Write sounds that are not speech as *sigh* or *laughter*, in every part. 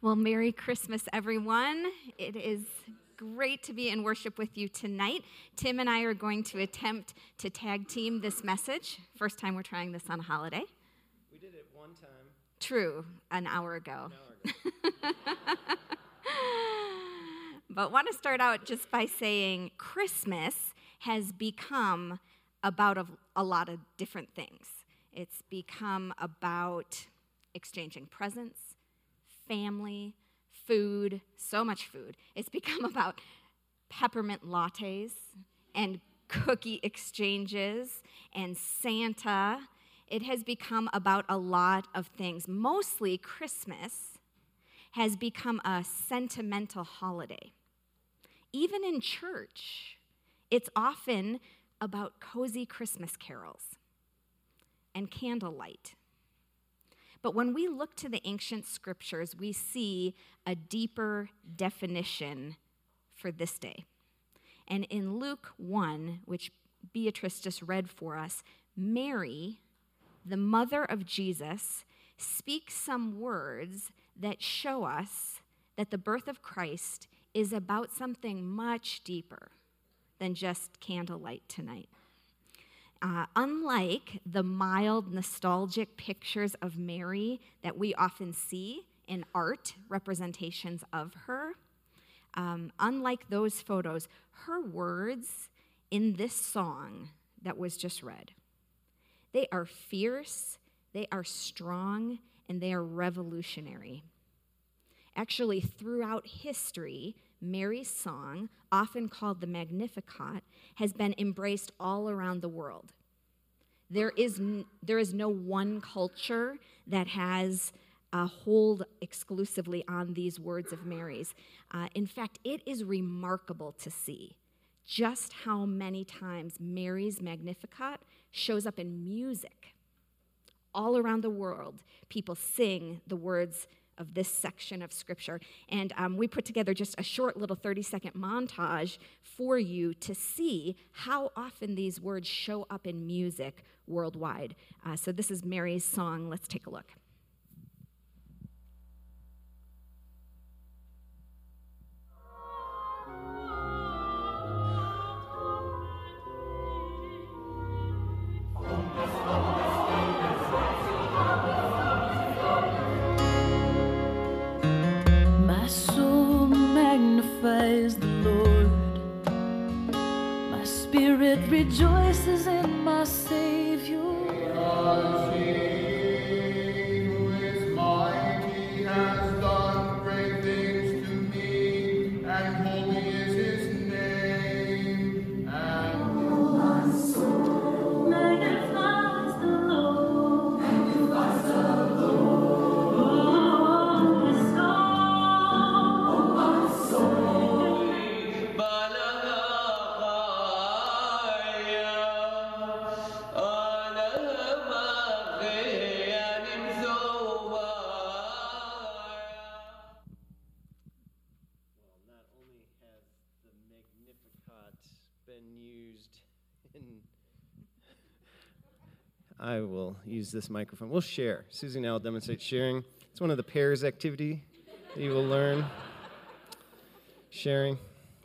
Well, Merry Christmas, everyone. It is great to be in worship with you tonight. Tim and I are going to attempt to tag team this message. First time we're trying this on a holiday. We did it one time. True, an hour ago. An hour ago. *laughs* but want to start out just by saying Christmas has become about a, a lot of different things. It's become about exchanging presents, family, food, so much food. It's become *laughs* about peppermint lattes and cookie exchanges and Santa. It has become about a lot of things. Mostly Christmas has become a sentimental holiday. Even in church, it's often about cozy Christmas carols and candlelight but when we look to the ancient scriptures, we see a deeper definition for this day. And in Luke 1, which Beatrice just read for us, Mary, the mother of Jesus, speaks some words that show us that the birth of Christ is about something much deeper than just candlelight tonight. Uh, unlike the mild, nostalgic pictures of Mary that we often see in art representations of her, um, unlike those photos, her words in this song that was just read, they are fierce, they are strong, and they are revolutionary. Actually, throughout history, Mary's song, often called the Magnificat, has been embraced all around the world. There is, n- there is no one culture that has a hold exclusively on these words of Mary's. Uh, in fact, it is remarkable to see just how many times Mary's Magnificat shows up in music. All around the world, people sing the words of this section of scripture. And um, we put together just a short little 30 second montage for you to see how often these words show up in music worldwide. Uh, so this is Mary's song. Let's take a look. I will use this microphone. We'll share. Susie now will demonstrate sharing. It's one of the pairs activity that you will learn. sharing.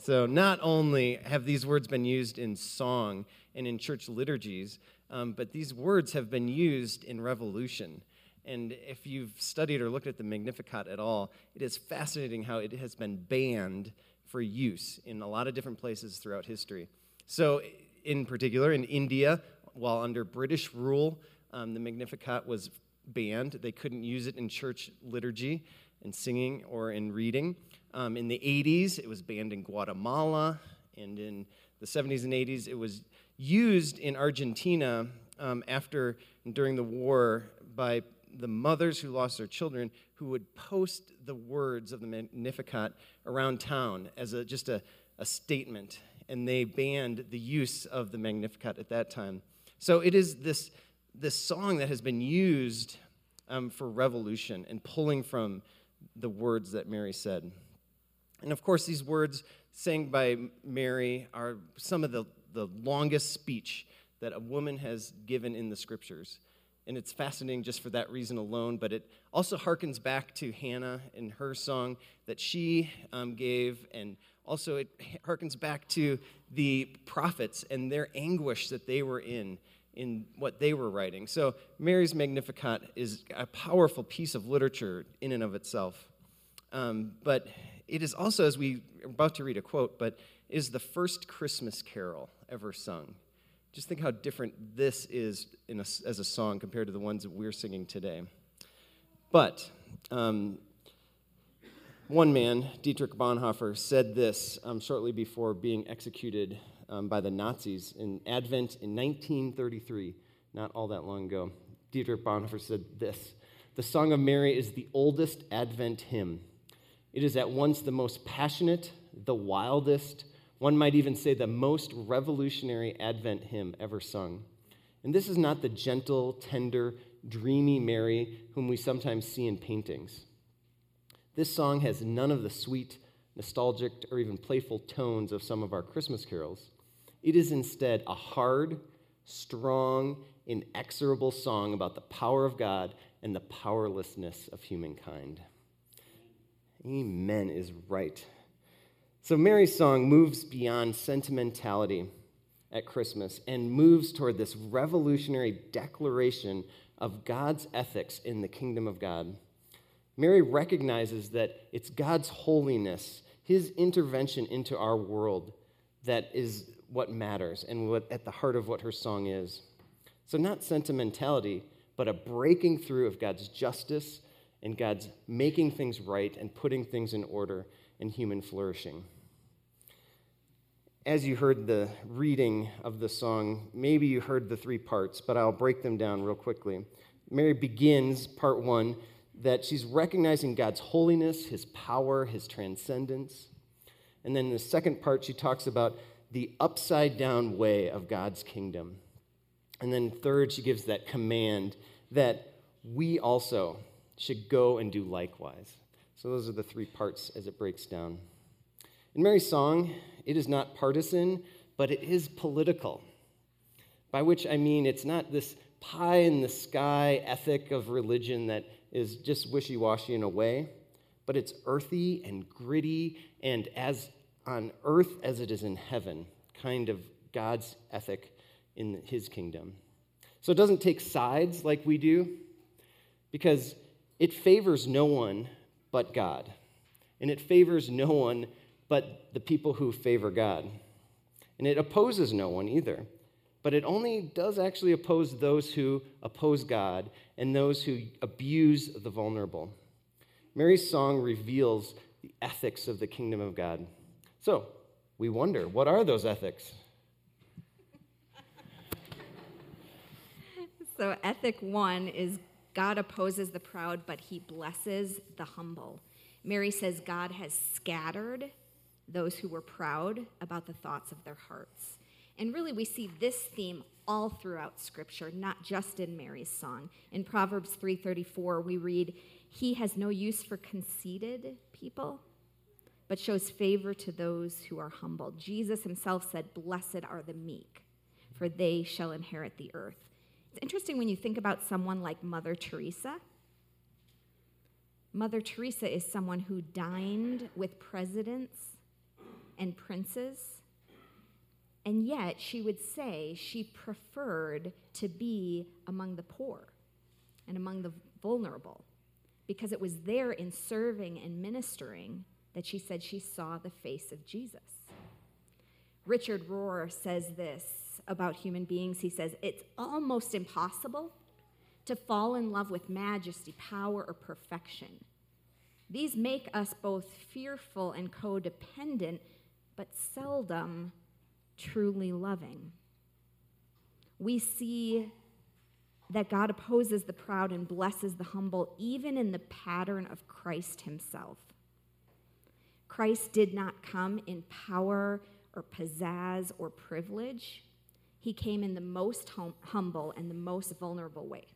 So not only have these words been used in song and in church liturgies, um, but these words have been used in revolution. And if you've studied or looked at the Magnificat at all, it is fascinating how it has been banned for use in a lot of different places throughout history. So, in particular, in India, while under British rule, um, the Magnificat was banned. They couldn't use it in church liturgy and singing or in reading. Um, in the 80s, it was banned in Guatemala, and in the 70s and 80s, it was used in Argentina um, after during the war by the mothers who lost their children who would post the words of the Magnificat around town as a, just a, a statement, and they banned the use of the Magnificat at that time. So it is this, this song that has been used um, for revolution and pulling from the words that Mary said. And of course, these words sang by Mary are some of the, the longest speech that a woman has given in the scriptures. and it's fascinating just for that reason alone. But it also harkens back to Hannah and her song that she um, gave, and also it harkens back to the prophets and their anguish that they were in in what they were writing. So Mary's Magnificat is a powerful piece of literature in and of itself. Um, but it is also, as we are about to read a quote, but is the first Christmas carol ever sung. Just think how different this is a, as a song compared to the ones that we're singing today. But um, one man, Dietrich Bonhoeffer, said this um, shortly before being executed um, by the Nazis in Advent in 1933, not all that long ago. Dietrich Bonhoeffer said this The Song of Mary is the oldest Advent hymn. It is at once the most passionate, the wildest, one might even say the most revolutionary Advent hymn ever sung. And this is not the gentle, tender, dreamy Mary whom we sometimes see in paintings. This song has none of the sweet, nostalgic, or even playful tones of some of our Christmas carols. It is instead a hard, strong, inexorable song about the power of God and the powerlessness of humankind. Amen is right. So Mary's song moves beyond sentimentality at Christmas and moves toward this revolutionary declaration of God's ethics in the kingdom of God. Mary recognizes that it's God's holiness, his intervention into our world, that is what matters and what at the heart of what her song is. So not sentimentality, but a breaking through of God's justice and God's making things right and putting things in order and human flourishing. As you heard the reading of the song, maybe you heard the three parts, but I'll break them down real quickly. Mary begins part one that she's recognizing God's holiness, his power, his transcendence. And then in the second part, she talks about the upside down way of God's kingdom. And then third, she gives that command that we also should go and do likewise. So those are the three parts as it breaks down. In Mary's song, it is not partisan, but it is political. By which I mean it's not this pie in the sky ethic of religion that is just wishy washy in a way, but it's earthy and gritty and as on earth as it is in heaven, kind of God's ethic in his kingdom. So it doesn't take sides like we do, because it favors no one but God. And it favors no one but the people who favor God. And it opposes no one either. But it only does actually oppose those who oppose God and those who abuse the vulnerable. Mary's song reveals the ethics of the kingdom of God. So, we wonder what are those ethics? so, ethic one is God opposes the proud, but he blesses the humble. Mary says God has scattered those who were proud about the thoughts of their hearts. And really, we see this theme all throughout Scripture, not just in Mary's song. In Proverbs 3:34, we read, "He has no use for conceited people, but shows favor to those who are humble." Jesus himself said, "Blessed are the meek, for they shall inherit the earth." It's interesting when you think about someone like Mother Teresa. Mother Teresa is someone who dined with presidents and princes, and yet she would say she preferred to be among the poor and among the vulnerable because it was there in serving and ministering that she said she saw the face of Jesus. Richard Rohr says this about human beings. He says, It's almost impossible to fall in love with majesty, power, or perfection. These make us both fearful and codependent, but seldom truly loving. We see that God opposes the proud and blesses the humble, even in the pattern of Christ himself. Christ did not come in power or pizzazz or privilege. He came in the most hum- humble and the most vulnerable way.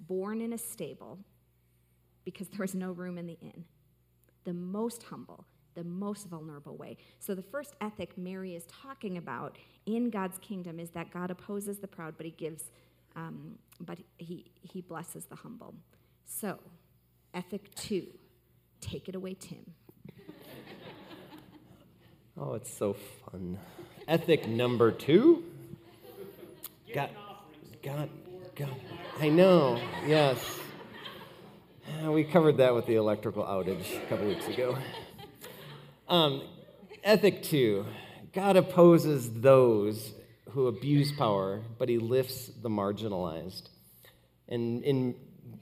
Born in a stable because there was no room in the inn. The most humble, the most vulnerable way. So, the first ethic Mary is talking about in God's kingdom is that God opposes the proud, but he gives um, but he, he blesses the humble. So, ethic two take it away, Tim. *laughs* Oh, it's so fun. Ethic number two. God, God, God. I know. Yes. We covered that with the electrical outage a couple weeks ago. Um, ethic two. God opposes those who abuse power, but he lifts the marginalized. And in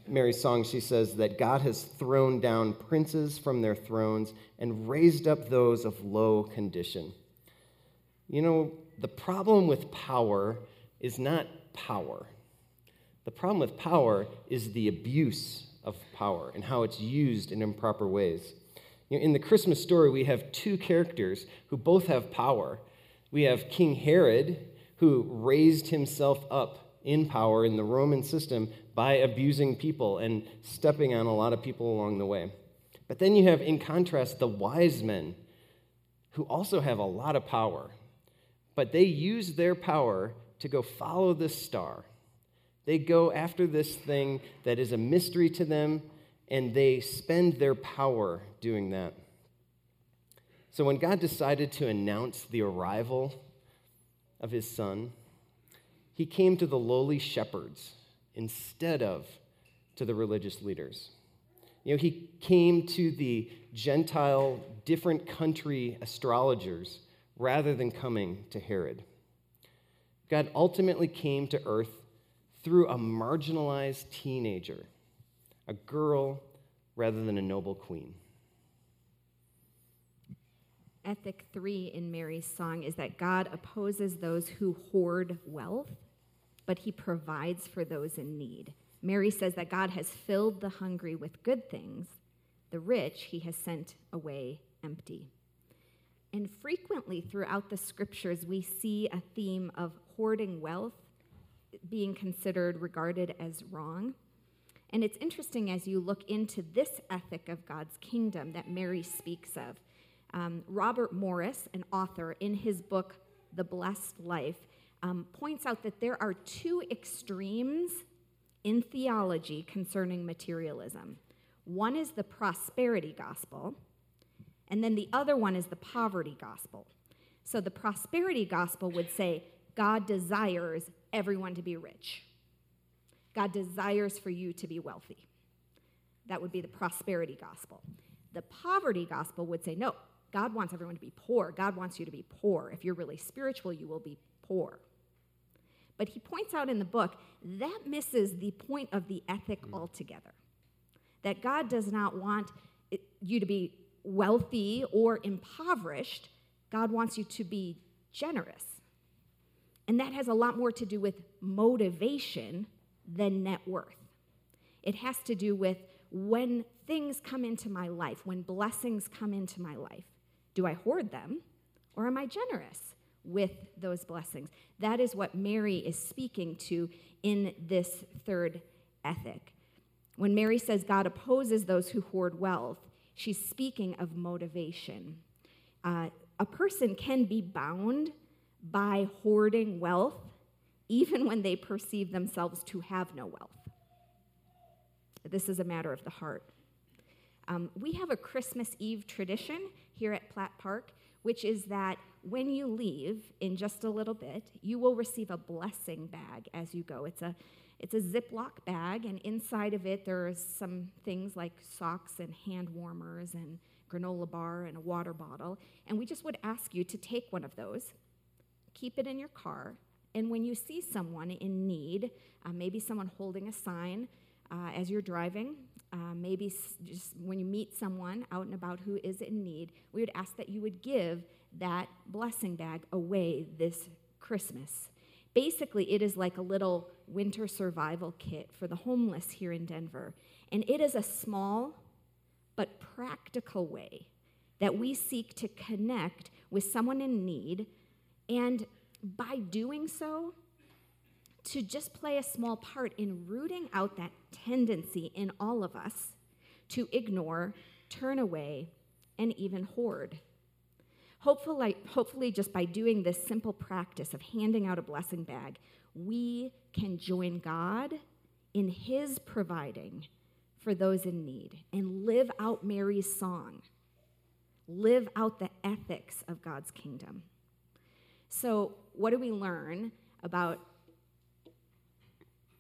Mary's song, she says that God has thrown down princes from their thrones and raised up those of low condition. You know, the problem with power is not power. The problem with power is the abuse of power and how it's used in improper ways. You know, in the Christmas story, we have two characters who both have power. We have King Herod, who raised himself up in power in the Roman system by abusing people and stepping on a lot of people along the way. But then you have, in contrast, the wise men who also have a lot of power, but they use their power to go follow this star. They go after this thing that is a mystery to them, and they spend their power doing that. So when God decided to announce the arrival of his son, he came to the lowly shepherds instead of to the religious leaders. You know, he came to the Gentile, different country astrologers rather than coming to Herod. God ultimately came to earth through a marginalized teenager, a girl rather than a noble queen. Ethic three in Mary's song is that God opposes those who hoard wealth, but he provides for those in need. Mary says that God has filled the hungry with good things, the rich he has sent away empty. And frequently throughout the scriptures, we see a theme of hoarding wealth being considered, regarded as wrong. And it's interesting as you look into this ethic of God's kingdom that Mary speaks of. Um, Robert Morris, an author, in his book, The Blessed Life, um, points out that there are two extremes in theology concerning materialism. One is the prosperity gospel, and then the other one is the poverty gospel. So the prosperity gospel would say God desires everyone to be rich, God desires for you to be wealthy. That would be the prosperity gospel. The poverty gospel would say, no, God wants everyone to be poor. God wants you to be poor. If you're really spiritual, you will be poor. But he points out in the book that misses the point of the ethic hmm. altogether. That God does not want it- you to be wealthy or impoverished, God wants you to be generous. And that has a lot more to do with motivation than net worth. It has to do with when things come into my life, when blessings come into my life, do I hoard them or am I generous with those blessings? That is what Mary is speaking to in this third ethic. When Mary says God opposes those who hoard wealth, she's speaking of motivation. Uh, a person can be bound by hoarding wealth even when they perceive themselves to have no wealth. This is a matter of the heart. Um, we have a Christmas Eve tradition here at Platt Park, which is that when you leave in just a little bit, you will receive a blessing bag as you go. It's a it's a Ziploc bag, and inside of it there is some things like socks and hand warmers and granola bar and a water bottle. And we just would ask you to take one of those, keep it in your car, and when you see someone in need, uh, maybe someone holding a sign uh, as you're driving, uh, maybe just when you meet someone out and about who is in need, we would ask that you would give that blessing bag away this Christmas. Basically, it is like a little winter survival kit for the homeless here in Denver. And it is a small but practical way that we seek to connect with someone in need. And by doing so, to just play a small part in rooting out that tendency in all of us to ignore, turn away, and even hoard. Hopefully, hopefully, just by doing this simple practice of handing out a blessing bag, we can join God in His providing for those in need and live out Mary's song, live out the ethics of God's kingdom. So, what do we learn about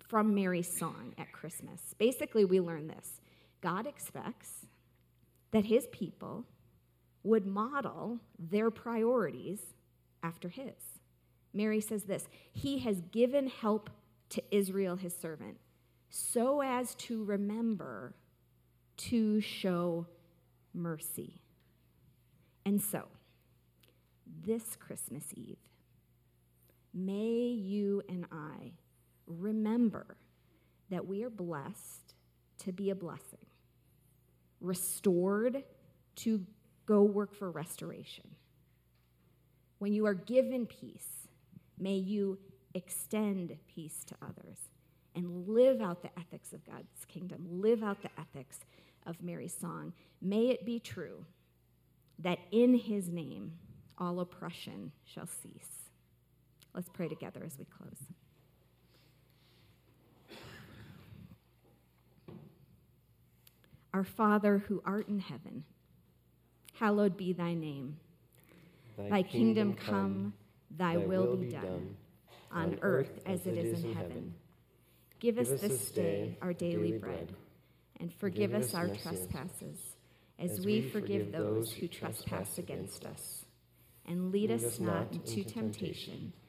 from Mary's song at Christmas? Basically, we learn this God expects that His people would model their priorities after his. Mary says this He has given help to Israel, his servant, so as to remember to show mercy. And so, this Christmas Eve, may you and I remember that we are blessed to be a blessing, restored to go work for restoration. When you are given peace, may you extend peace to others and live out the ethics of God's kingdom, live out the ethics of Mary's song. May it be true that in his name all oppression shall cease. Let's pray together as we close. Our Father who art in heaven, hallowed be thy name. Thy kingdom come, thy will be done, on earth as it is in heaven. Give us this day our daily bread, and forgive us our trespasses, as we forgive those who trespass against us. And lead us not into temptation,